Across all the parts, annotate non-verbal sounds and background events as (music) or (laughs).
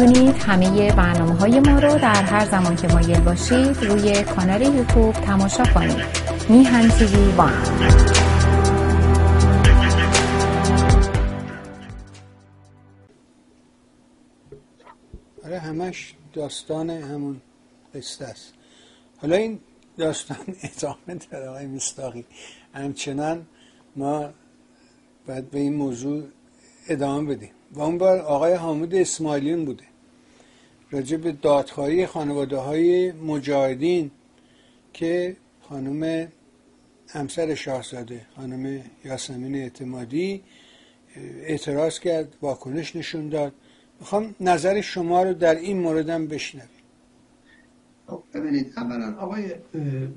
می‌تونید همه برنامه های ما رو در هر زمان که مایل باشید روی کانال یوتیوب تماشا کنید. میهن تیوی وان. آره همش داستان همون قصه است. حالا این داستان (laughs) ادامه داره آقای مستاقی. همچنان ما باید به این موضوع ادامه بدیم. و اون بار آقای حامد اسماعیلیون بوده. راجع به دادخواهی خانواده های مجاهدین که خانم همسر شاهزاده خانم یاسمین اعتمادی اعتراض کرد واکنش نشون داد. می‌خوام نظر شما رو در این موردم بشنویم. خب، ببینید اولا آقای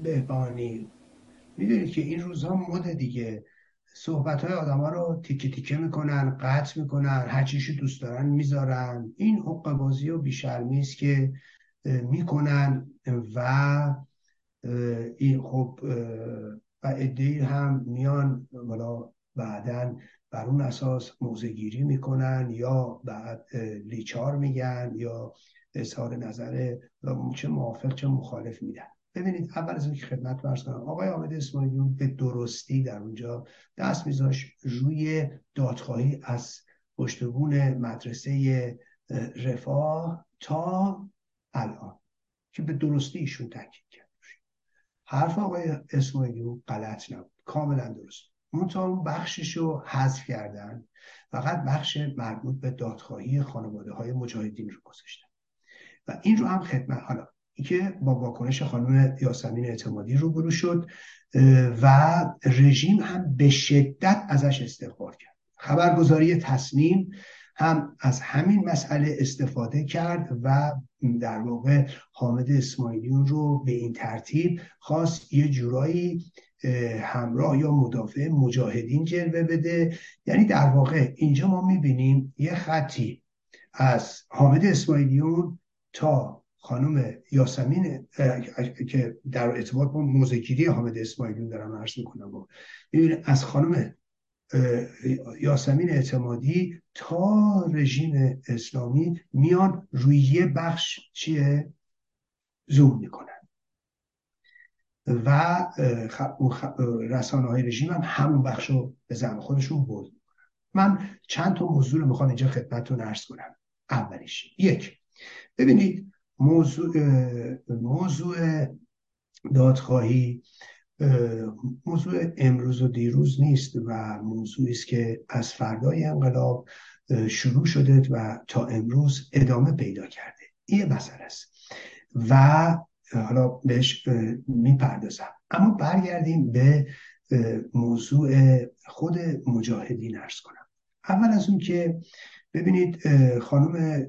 بهبانی می‌دونید که این روزها مد دیگه. صحبت های آدم ها رو تیکه تیکه می‌کنن قطع می‌کنن هر چیشی دوست دارن می‌ذارن. این حق بازی و بیشرمی است که می‌کنن و این خب و ادهی هم میان والا بعدا بر اون اساس موزگیری می‌کنن یا بعد لیچار میگن یا اظهار نظر چه موافق چه مخالف میدن. ببینید اول از اینکه خدمت ورز کنم آقای آمد اسماعیلیون به درستی در اونجا دست میذاش روی دادخواهی از پشتبون مدرسه رفاه تا الان که به درستی ایشون تاکید کرد. حرف آقای اسماعیلیون غلط نبود کاملا درست. منتها اون بخشش رو حذف کردن فقط بخش مربوط به دادخواهی خانواده های مجاهدین رو گذاشتن. و این رو هم خدمت حالا که با واکنش خانم یاسمین اعتمادی روبرو شد و رژیم هم به شدت ازش استقبال کرد. خبرگزاری تصمیم هم از همین مسئله استفاده کرد و در واقع حامد اسماعیلیون رو به این ترتیب خواست یه جورایی همراه یا مدافع مجاهدین جلوه بده. یعنی در واقع اینجا ما می‌بینیم یه خطی از حامد اسماعیلیون تا خانم یاسمین که در ارتباط با موزگیری حامد اسماعیلیون دارم عرض می‌کنم. از خانم یاسمین اعتمادی تا رژیم اسلامی میان روی بخش چیه؟ زوم می‌کنن. و رسانه های رژیم هم همون بخش رو به زن خودشون برد من چند تا موضوع رو می‌خوام اینجا خدمتتون ارز کنم. اولیش. یک. ببینید موضوع موضوع دادخواهی موضوع امروز و دیروز نیست و موضوعی است که از فردای انقلاب شروع شده و تا امروز ادامه پیدا کرده. این مسئله است و حالا بهش می‌پردازم. اما برگردیم به موضوع خود مجاهدین ارز کنم. اول از اون که ببینید خانم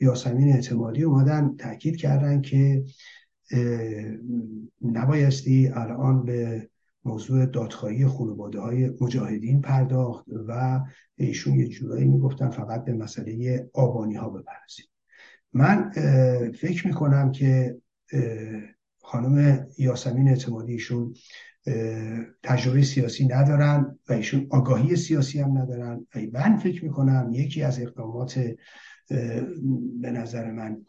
یاسمین اعتمادی اومدن تاکید کردن که نبایستی الان به موضوع دادخواهی خانواده های مجاهدین پرداخت و ایشون یه جورایی می‌گفتن فقط به مسئله آبانی ها بپرسید. من فکر می‌کنم که خانم یاسمین اعتمادی ایشون تجربه سیاسی ندارن و ایشون آگاهی سیاسی هم ندارن. من فکر می‌کنم یکی از اقدامات به نظر من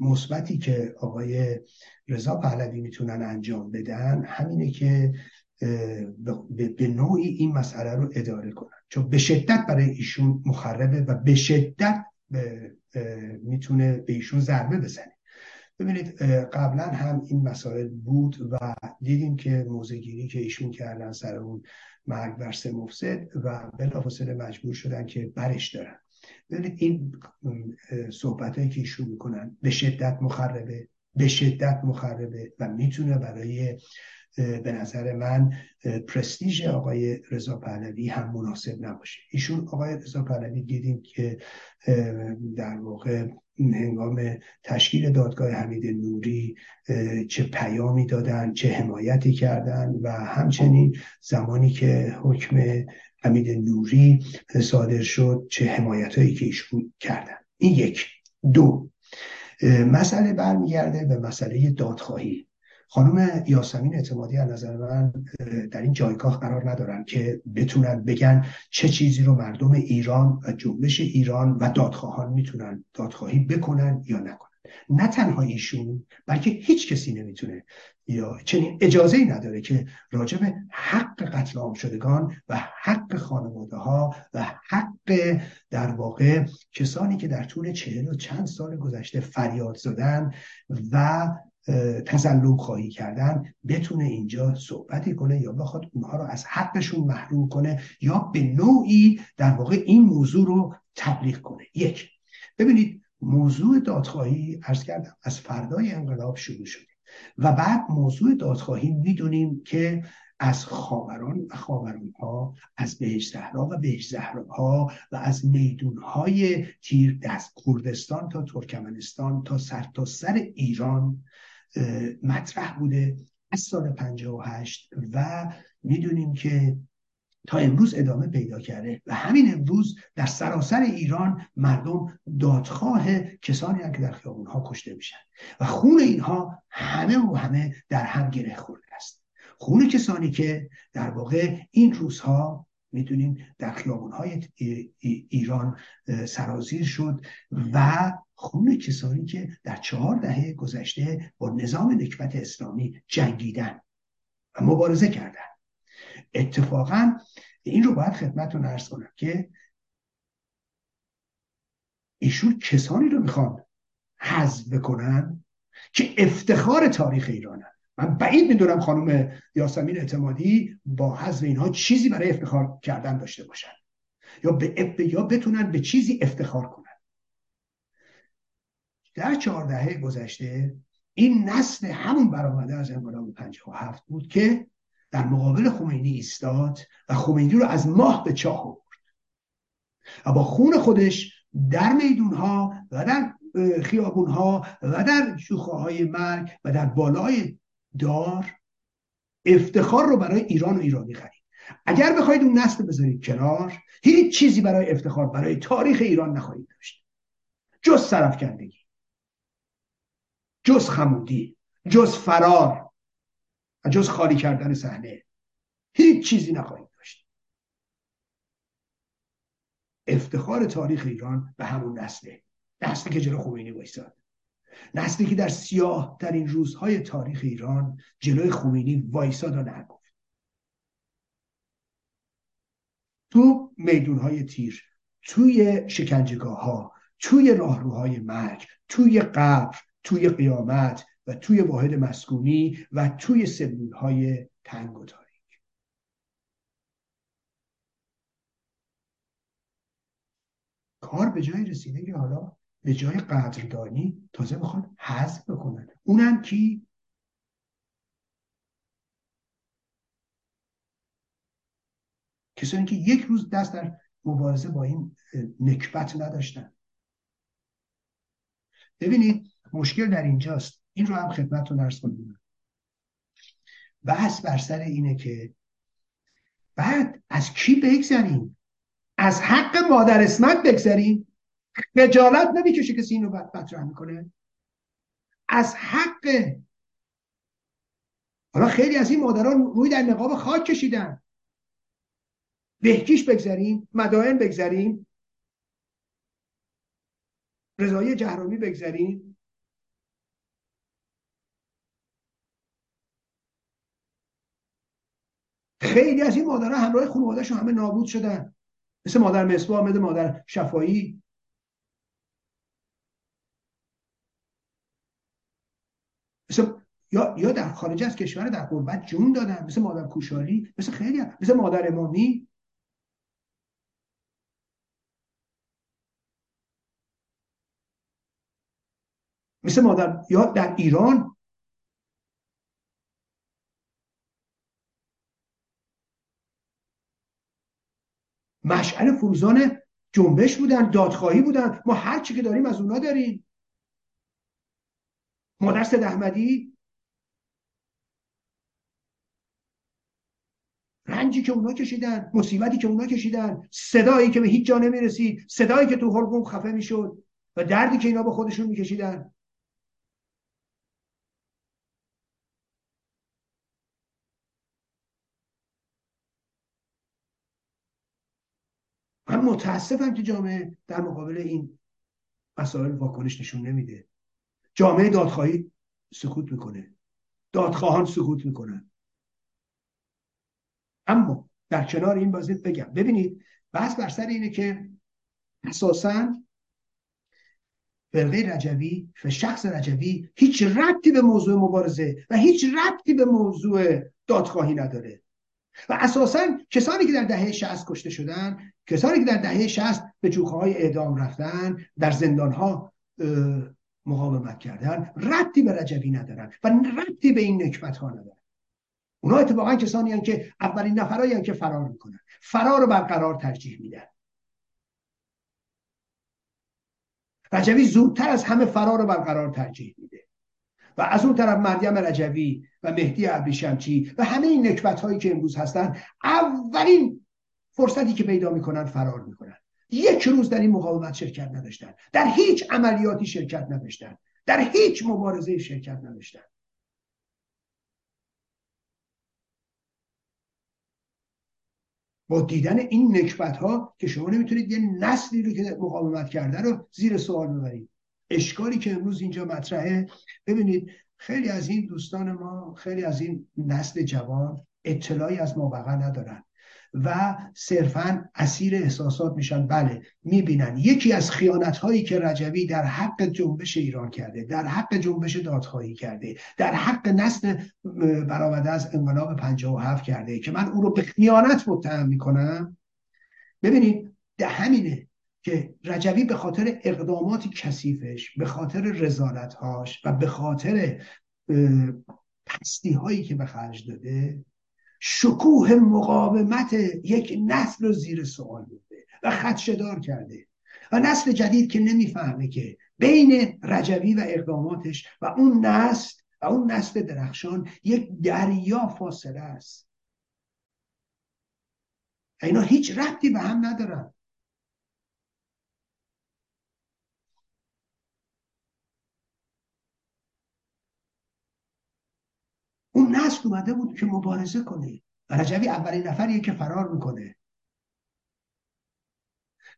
مثبتی که آقای رضا پهلوی می‌تونن انجام بدن همینه که به نوعی این مسئله رو اداره کنن. چون به شدت برای ایشون مخربه و به شدت می‌تونه به ایشون ضربه بزنه. ببینید قبلا هم این مسائل بود و دیدیم که موزگیری که ایشون کردن سر اون مرگ بر سه مفسد و بلافاصله مجبور شدن که برش دارن. ببینید این صحبت هایی که ایشون می‌کنن به شدت مخربه به شدت مخربه و می‌تونه برای به نظر من پرستیژ آقای رضا پهلوی هم مناسب نباشه. ایشون آقای رضا پهلوی دیدیم که در واقع هنگام تشکیل دادگاه حمید نوری چه پیامی دادن چه حمایتی کردن و همچنین زمانی که حکم حمید نوری صادر شد چه حمایت هایی که ایشون کردن. این یک. دو. مسئله برمیگرده به مسئله دادخواهی. خانم یاسمین اعتمادی از نظر من در این جایگاه قرار ندارن که بتونن بگن چه چیزی رو مردم ایران و جنبش ایران و دادخواهان می‌تونن دادخواهی بکنن یا نکنن. نه تنها ایشون بلکه هیچ کسی نمی‌تونه یا چنین اجازه ای نداره که راجب حق قتل عام شدگان و حق خانواده ها و حق در واقع کسانی که در طول چهل و چند سال گذشته فریاد زدن و تسلب خواهی کردن بتونه اینجا صحبتی کنه یا بخواد اونها رو از حقشون محروم کنه یا به نوعی در واقع این موضوع رو تبلیغ کنه. یک ببینید موضوع دادخواهی ارز کردم از فردای انقلاب شروع شده. و بعد موضوع دادخواهی می‌دونیم که از خاوران و خاوران ها از بهش زهرا و بهش زهرا ها و از میدون های تیر دست کردستان تا ترکمنستان تا سر تا سر ایران مطرح بوده از سال 58 و می‌دونیم که تا امروز ادامه پیدا کرده و همین امروز در سراسر ایران مردم دادخواه کسانی هم که در خیابون ها کشته میشن و خون اینها همه و همه در هم گره خورده است. خون کسانی که در واقع این روزها می‌دونیم در خیابون های ایران سرازیر شد و خون کسانی که در چهار دهه گذشته با نظام نکبت اسلامی جنگیدن و مبارزه کردن. اتفاقا این رو باید خدمتتون ارز کنم که ایشون کسانی رو می‌خوان حذف بکنن که افتخار تاریخ ایرانن. من بعید می‌دونم خانم یاسمین اعتمادی با حذف اینها چیزی برای افتخار کردن داشته باشن. یا به یا بتونن به چیزی افتخار کنن. در چهاردهه گذشته این نسل همون برآمده از انقلاب 57 بود که در مقابل خمینی ایستاد و خمینی رو از ماه به چاه آورد. و با خون خودش در میدون ها و در خیابون ها و در شوخه های مرگ و در بالای دار افتخار رو برای ایران و ایرانی خرید. اگر بخواید اون نسل بذارید کنار هیچ چیزی برای افتخار برای تاریخ ایران نخواهید داشت. جز سرف کردگی جز خمودی جز فرار. و جز خالی کردن صحنه. هیچ چیزی نخواهید داشت. افتخار تاریخ ایران به همون نسله. نسلی که جلو خمینی وایساد. نسلی که در سیاه در این روزهای تاریخ ایران جلوی خمینی وایساد و نگفت. تو میدونهای تیر توی شکنجگاه ها توی راهروهای مرگ توی قبر توی قیامت و توی واحد مسکونی و توی سلول های تنگ و تاریک کار به جای رسیده که حالا به جای قدردانی تازه می‌خوان حذف بکنن. اونم کی؟ کسانی که یک روز دست در مبارزه با این نکبت نداشتن. ببینید مشکل در اینجاست. این رو هم خدمتتون ارز کنیم بحث بر سر اینه که بعد از کی بگذریم؟ از حق مادر اسمت بگذریم؟ خجالت نمی‌کشه کسی اینو مطرح می‌کنه؟ از حق حالا خیلی از این مادران روی در نقاب خاک کشیدن. بهکیش بگذاریم مدائن بگذاریم رضایی جهرومی بگذاریم خیلی از این مادرها همراه خانوادهشون همه نابود شدن. مثل مادر مصباح مثل مادر شفایی مثل یا یا در خارج از کشور در قربت جون دادن. مثل مادر کوشالی مثل خیلی مثل مادر امامی. مثل مادر یا در ایران مشعل فروزان جنبش بودن دادخواهی بودن. ما هر چی که داریم از اونا داریم. مادر سید احمدی رنجی که اونا کشیدن مصیبتی که اونا کشیدن صدایی که به هیچ جا نمی‌رسید صدایی که تو حلقوم خفه می‌شد و دردی که اینا به خودشون میکشیدن من متاسفم که جامعه در مقابل این مسائل واکنش نشون نمیده. جامعه دادخواهی سکوت می‌کنه. دادخواهان سکوت می‌کنن. اما در کنار این بازی بگم ببینید بحث بر سر اینه که اساسا فرقه رجوی و شخص رجوی هیچ ربطی به موضوع مبارزه و هیچ ربطی به موضوع دادخواهی نداره. و اساسا کسانی که در دهه 60 کشته شدن کسانی که در دهه 60 به جوخه های اعدام رفتن در زندان ها مقاومت کردن ربطی به رجوی ندارن و ربطی به این نکبت ها ندارن. اونا اتفاقا کسانی هن که اولین نفرایی که فرار می‌کنن. فرار رو برقرار ترجیح میدن. رجوی زودتر از همه فرار رو برقرار ترجیح میده. و از اون طرف مریم رجوی و مهدی ابریشمچی و همه این نکبت هایی که امروز هستن اولین فرصتی که پیدا می‌کنن فرار می‌کنن. یک روز در این مقاومت شرکت نداشتن. در هیچ عملیاتی شرکت نداشتن. در هیچ مبارزه شرکت نداشتن. با دیدن این نکبت ها که شما نمی‌تونید یه نسلی رو که مقاومت کرده رو زیر سوال ببرید. اشکالی که امروز اینجا مطرحه. ببینید خیلی از این دوستان ما خیلی از این نسل جوان اطلاعی از مابقا ندارن و صرفا اسیر احساسات میشن. بله می‌بینن. یکی از خیانت هایی که رجوی در حق جنبش ایران کرده در حق جنبش دادخواهی کرده در حق نسل برآمده از انقلاب 57 کرده که من او رو به خیانت متهم می‌کنم. ببینید ده همینه. که رجوی به خاطر اقدامات کثیفش به خاطر رزالتهاش و به خاطر پستی هایی که به خرج داده شکوه مقاومت یک نسل رو زیر سوال بوده و خدشدار کرده. و نسل جدید که نمی‌فهمه که بین رجوی و اقداماتش و اون نسل و اون نسل درخشان یک دریا فاصله است. اینا هیچ ربطی به هم ندارن. اون نسل اومده بود که مبارزه کنه. رجوی اولین نفریه که فرار می‌کنه.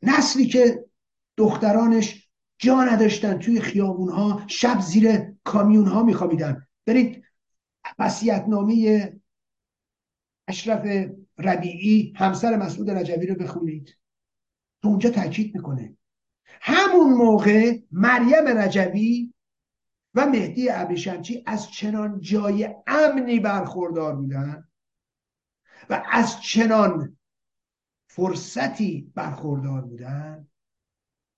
نسلی که دخترانش جا نداشتن توی خیابون ها شب زیر کامیون ها میخوابیدن. برید نامی اشرف ربیعی همسر مسعود رجوی رو بخونید. تو اونجا تاکید می‌کنه. همون موقع مریم رجوی و مهدی ابریشمچی از چنان جای امنی برخوردار بودن و از چنان فرصتی برخوردار بودن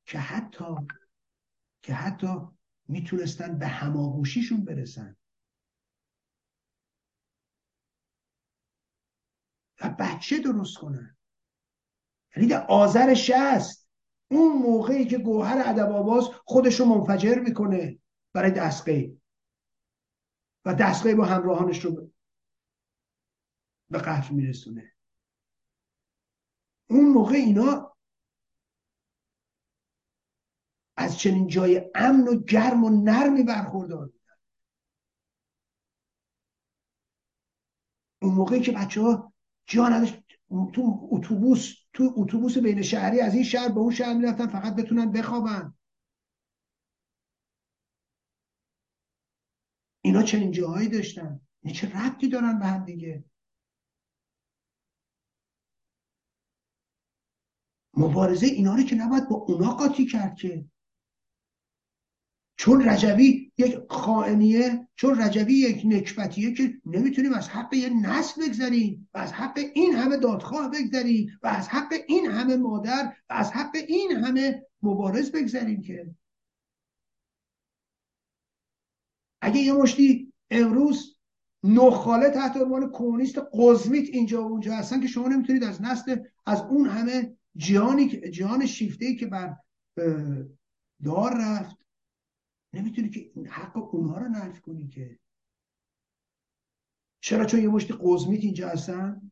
که حتی که حتی می‌تونستن به هماغوشیشون برسن. و بچه درست کنن. یعنی در آذر شست اون موقعی که گوهر ادب آواز خودش رو منفجر می‌کنه. برای دستگاه و دستگاه با همراهانش رو به قتل میرسونه. اون موقع اینا از چنین جای امن و گرم و نرمی برخوردار بودن. اون موقعی که بچه ها جا تو اتوبوس تو اتوبوس بین شهری از این شهر به اون شهر می‌رفتن فقط بتونن بخوابن. اینا چنین جاهایی داشتن. این چه ربطی دارن به هم دیگه؟ مبارزه اینا رو که نباید با اونا قاطی کرد که. چون رجوی یک خائنیه چون رجوی یک نکبتیه که نمی‌تونیم از حق یه نسل بگذریم و از حق این همه دادخواه بگذریم و از حق این همه مادر و از حق این همه مبارز بگذریم که. اگه یه مشتی امروز نخاله تحت عنوان کمونیست قزمیت اینجا و اونجا هستن که شما نمی‌تونید از نسل از اون همه جهانی جهان شیفته که بر دار رفت نمی‌تونی که حق اونها رو نفی کنی که. چرا؟ چون یه مشتی قزمیت اینجا هستن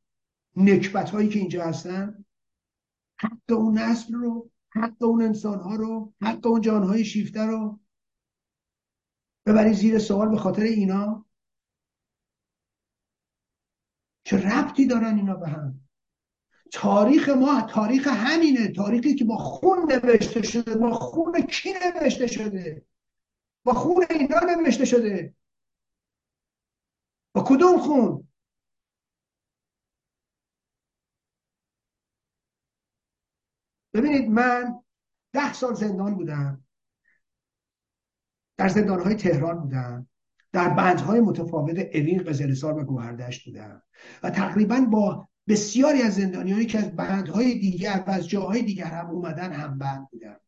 نکبت هایی که اینجا هستن حق اون نسل رو حق اون انسان ها رو حق اون جهان های شیفته رو ببری زیر سوال به خاطر اینا. چه ربطی دارن اینا به هم؟ تاریخ ما تاریخ همینه. تاریخی که با خون نوشته شده با خون کی نوشته شده؟ با خون اینا نوشته شده. با کدوم خون؟ ببینید من ده سال زندان بودم. در زندانهای تهران بودم در بندهای متفاوت اوین قزلسار و گوهردشت بودم و تقریبا با بسیاری از زندانیانی که از بندهای دیگر و از جاهای دیگر هم اومدن هم بند بودم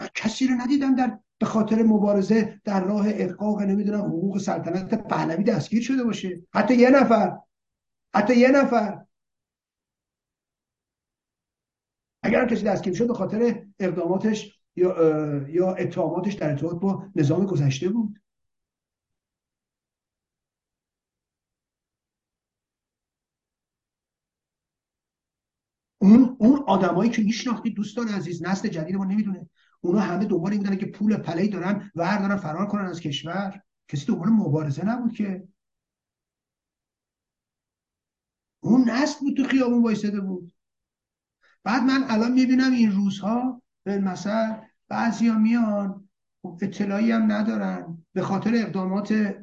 من کسی رو ندیدم در به خاطر مبارزه در راه احقاق نمی‌دونم حقوق سلطنت پهلوی دستگیر شده باشه. حتی یه نفر. حتی یه نفر. اگر کسی دستگیر شد به خاطر اقداماتش یا یا اتهاماتش در ارتباط با نظام گذشته بود. اون اون آدمایی که میشناختید دوستان عزیز نسل جدید ما نمی‌دونه. اونا همه دنبال این بودن که پول پلی دارن ور دارن فرار کنن از کشور. کسی دنبال مبارزه نبود که. اون نسل بود تو خیابون وایساده بود. بعد من الان می‌بینم این روزها به مثلا بعضیا میان خب اطلاعی هم ندارن. به خاطر اقدامات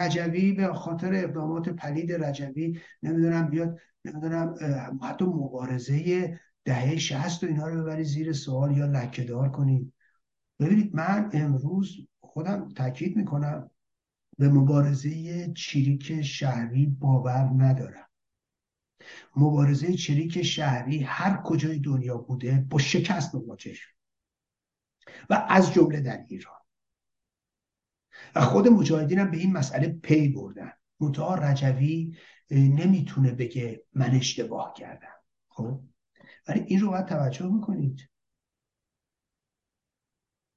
رجوی به خاطر اقدامات پلید رجوی نمی‌دونم بیاد نمی‌دونم حتی مبارزه دهه شهست و اینا رو ببرید زیر سوال یا لکهدار کنید. ببینید من امروز خودم تاکید می‌کنم به مبارزه چریک شهری باور ندارم. مبارزه چریک شهری هر کجای دنیا بوده با شکست مواجه شد. و از جمله در ایران. و خود مجاهدین هم به این مسئله پی بردن. منتها رجوی نمی‌تونه بگه من اشتباه کردم. خب؟ ولی این رو باید توجه می‌کنید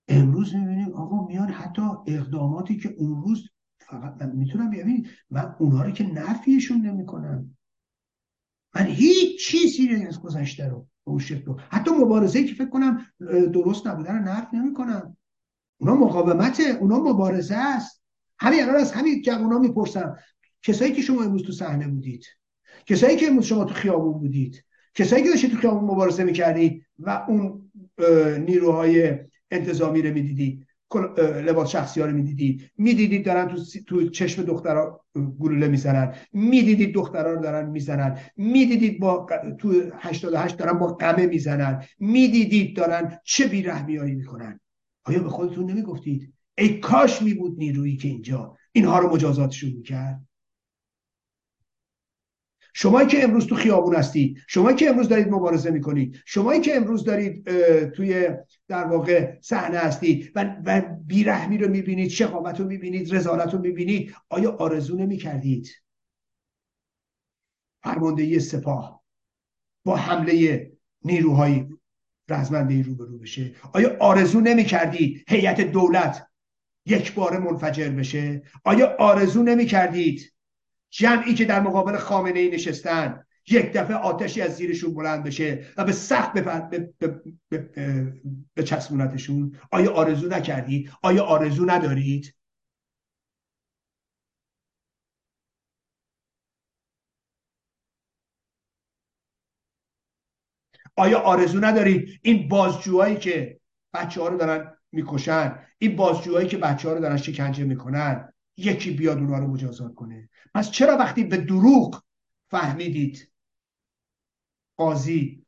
امروز می‌بینیم آقا میان حتی اقداماتی که اون روز فقط من می‌تونم ببینید من اونها رو که نفیشون نمی‌کنم. من هیچ چیزی از گذشته رو به اون شکل. حتی مبارزه که فکر کنم درست نبودن رو نفی نمی‌کنم. اونا مقاومت اونا مبارزه است. همین الان از همین جوونا می‌پرسم. کسایی که شما امروز تو صحنه بودید کسایی که امروز شما تو خیابون بودید کسایی که داشتید تو خیابون مبارزه می‌کردید و اون نیروهای انتظامی رو می‌دیدید لباس شخصی ها رو می‌دیدید می‌دیدید دارن تو, تو چشم دخترها گلوله می‌زنن. می‌دیدید دخترها رو دارن می‌زنن. می‌دیدید با تو 88 دارن با قمه می‌زنن. می‌دیدید دارن چه بیرحمیایی می‌کنن. آیا به خودتون نمی‌گفتید؟ ای کاش می بود نیرویی که اینجا اینها رو مجازاتشون می‌کرد؟ شمایی که امروز تو خیابون هستید شمایی که امروز دارید مبارزه می‌کنید شمایی که امروز دارید توی در واقع صحنه هستید و, و بیرحمی رو می‌بینید شقامت رو می‌بینید رزالت رو می‌بینید آیا آرزو نمی‌کردید؟ فرماندهی سپاه با حمله نیروهای رزمنده روبرو بشه. آیا آرزو نمی کردید هیئت دولت یک بار منفجر بشه؟ آیا آرزو نمی کردید جمعی که در مقابل خامنه ای نشستن یک دفعه آتشی از زیرشون بلند بشه و به سخت به چسبونتشون. آیا آرزو نکردید؟ آیا آرزو ندارید؟ آیا آرزو ندارید؟ این بازجوهایی که بچه ها رو دارن می‌کشن این بازجوهایی که بچه ها رو دارن شکنجه می‌کنن یکی بیاد اونها رو مجازات کنه. پس چرا وقتی به دروغ فهمیدید قاضی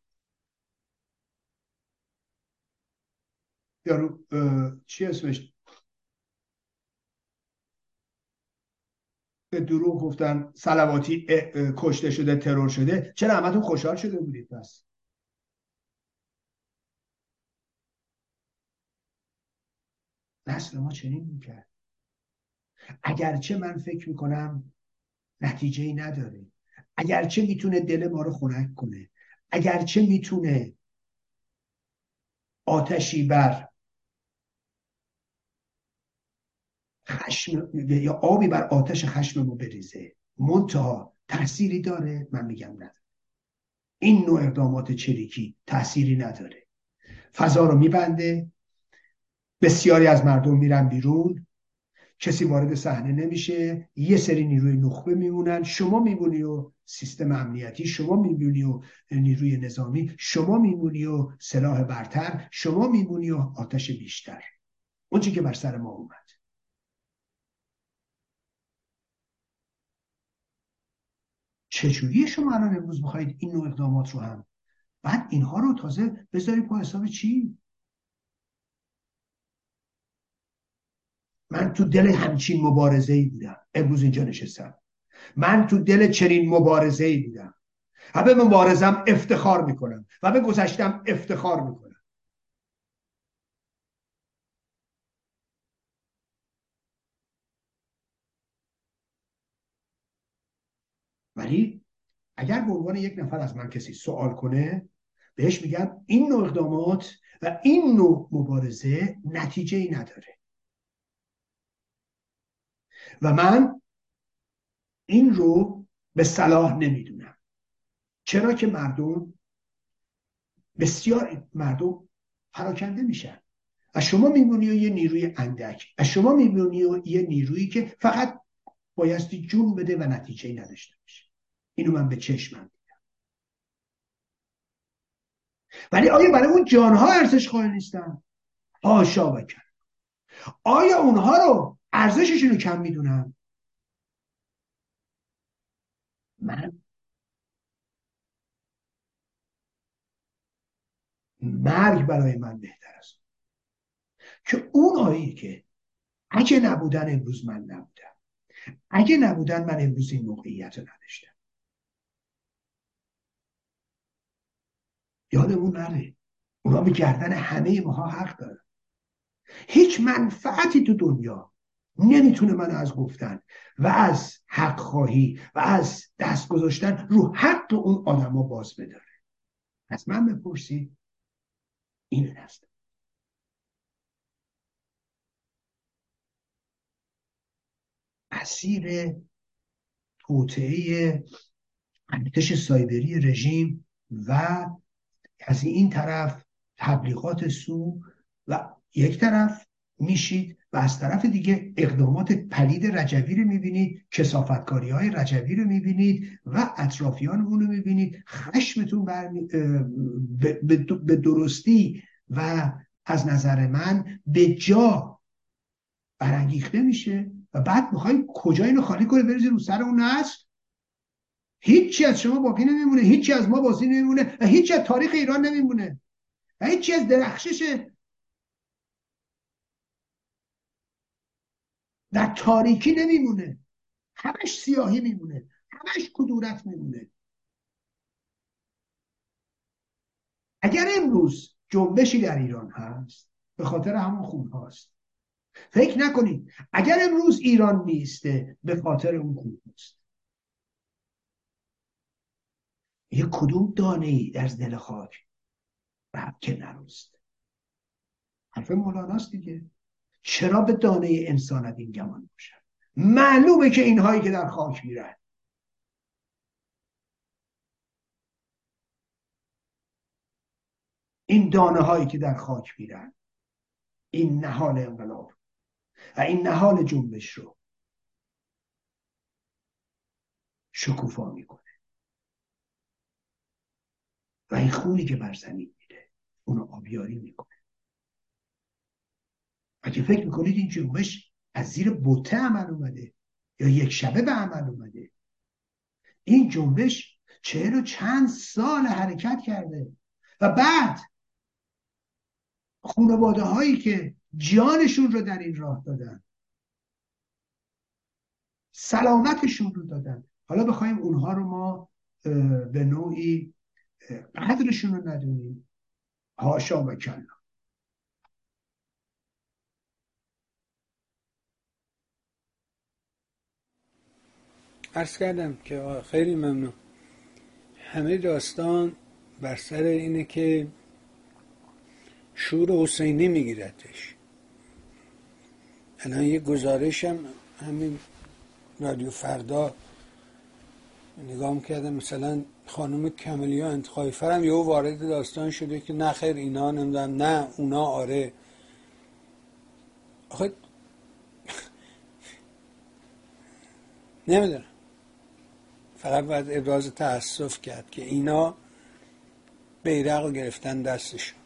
یارو چی اسمش؟ به دروغ گفتن سلواتی کشته شده ترور شده چرا همتون خوشحال شده بودید پس؟ نسل ما چنین می‌کرد. اگرچه من فکر می‌کنم نتیجه ای نداره. اگرچه می‌تونه دل ما رو خنک کنه. اگرچه می‌تونه آتشی بر خشم یا آبی بر آتش خشم ما بریزه. منتها تأثیری داره. من میگم نداره این نوع اقدامات چریکی تأثیری نداره. فضا رو میبنده. بسیاری از مردم میرن بیرون. کسی وارد صحنه نمیشه یه سری نیروی نخبه میمونن شما میمونی و سیستم امنیتی شما میمونی و نیروی نظامی شما میمونی و سلاح برتر شما میمونی و آتش بیشتر. اون که بر سر ما اومد. چجوری شما الان امروز می‌خواهید این نوع اقدامات رو هم؟ بعد اینها رو تازه بذارید با حساب چی؟ من تو دل همچین مبارزه ای بودم. امروز اینجا نشستم. من تو دل چنین مبارزه ای بودم. و به مبارزم افتخار می‌کنم و به گذشتم افتخار می‌کنم. ولی اگر به عنوان یک نفر از من کسی سوال کنه بهش میگم این نوع اقدامات و این نوع مبارزه نتیجه ای نداره. و من این رو به صلاح نمی‌دونم. چرا که مردم بسیار مردم پراکنده میشن. از شما میبونی و یه نیروی اندک. از شما میبونی و یه نیرویی که فقط بایستی جون بده و نتیجه نداشته باشه. اینو من به چشمم دیدم ولی آیا برای اون جانها ارزش قائل نیستن؟ هاشا و آیا اونها رو ارزششون رو کم می‌دونم. من. مرگ برای من بهتر است. که اون آیی که اگه نبودن امروز من نبودم. اگه نبودن من امروز این موقعیت رو نداشتم. یادمون نره. اونا به گردن همه ماها حق دارن. هیچ منفعتی تو دنیا نمی‌تونه من از گفتن و از حق خواهی و از دست گذاشتن رو حق اون آدما باز بداره. از من بپرسید این هست اسیر توطعه ارتش سایبری رژیم و از این طرف تبلیغات سو و یک طرف میشید و از طرف دیگه اقدامات پلید رجوی رو می‌بینید کسافتکاری های رجوی رو می‌بینید و اطرافیان اون رو می‌بینید. خشمتون به درستی و از نظر من به جا برانگیخته میشه. و بعد می‌خوای کجا اینو خالی کنه بریزی رو سر اون نسل. هیچی از شما باقی نمیمونه. هیچی از ما باقی نمیمونه. و هیچی از تاریخ ایران نمیمونه. و هیچی از درخشش در تاریکی نمیمونه. همش سیاهی میمونه. همش کدورت میمونه. اگر امروز جنبشی در ایران هست به خاطر همون خون هاست. فکر نکنید اگر امروز ایران نیسته به خاطر اون خون هاست. یه کدوم دانه ای در دل خاک رب که نروست حرف مولاناست دیگه. چرا به دانه انسان این گمان باشد؟ معلومه که اینهایی که در خاک میرن. این دانه هایی که در خاک میرن این نهال انقلاب و این نهال جنبش رو شکوفا می‌کنه. و این خونی که بر زمین میره اونو آبیاری می‌کنه. اگه فکر می‌کنید این جنبش از زیر بوته عمل اومده یا یک شبه به عمل اومده. این جنبش چهل و چند سال حرکت کرده. و بعد خانواده هایی که جانشون رو در این راه دادن سلامتشون رو دادن. حالا بخوایم اونها رو ما به نوعی قدرشون رو ندونیم. هاشا و کلا. ارز کردم که خیلی ممنون. همه داستان بر سر اینه که شور حسینی میگیرتش الان یه گزارشم همین رادیو فردا نگاه کردم مثلا خانم کملیا انتخابی فرم یه وارد داستان شده که نه خیر اینا نمی‌دونم نه اونا آره. آخه (laughs) نمی‌دونم. فقط باید ابراز تاسف کرد که اینا بیرق رو گرفتن دستشون.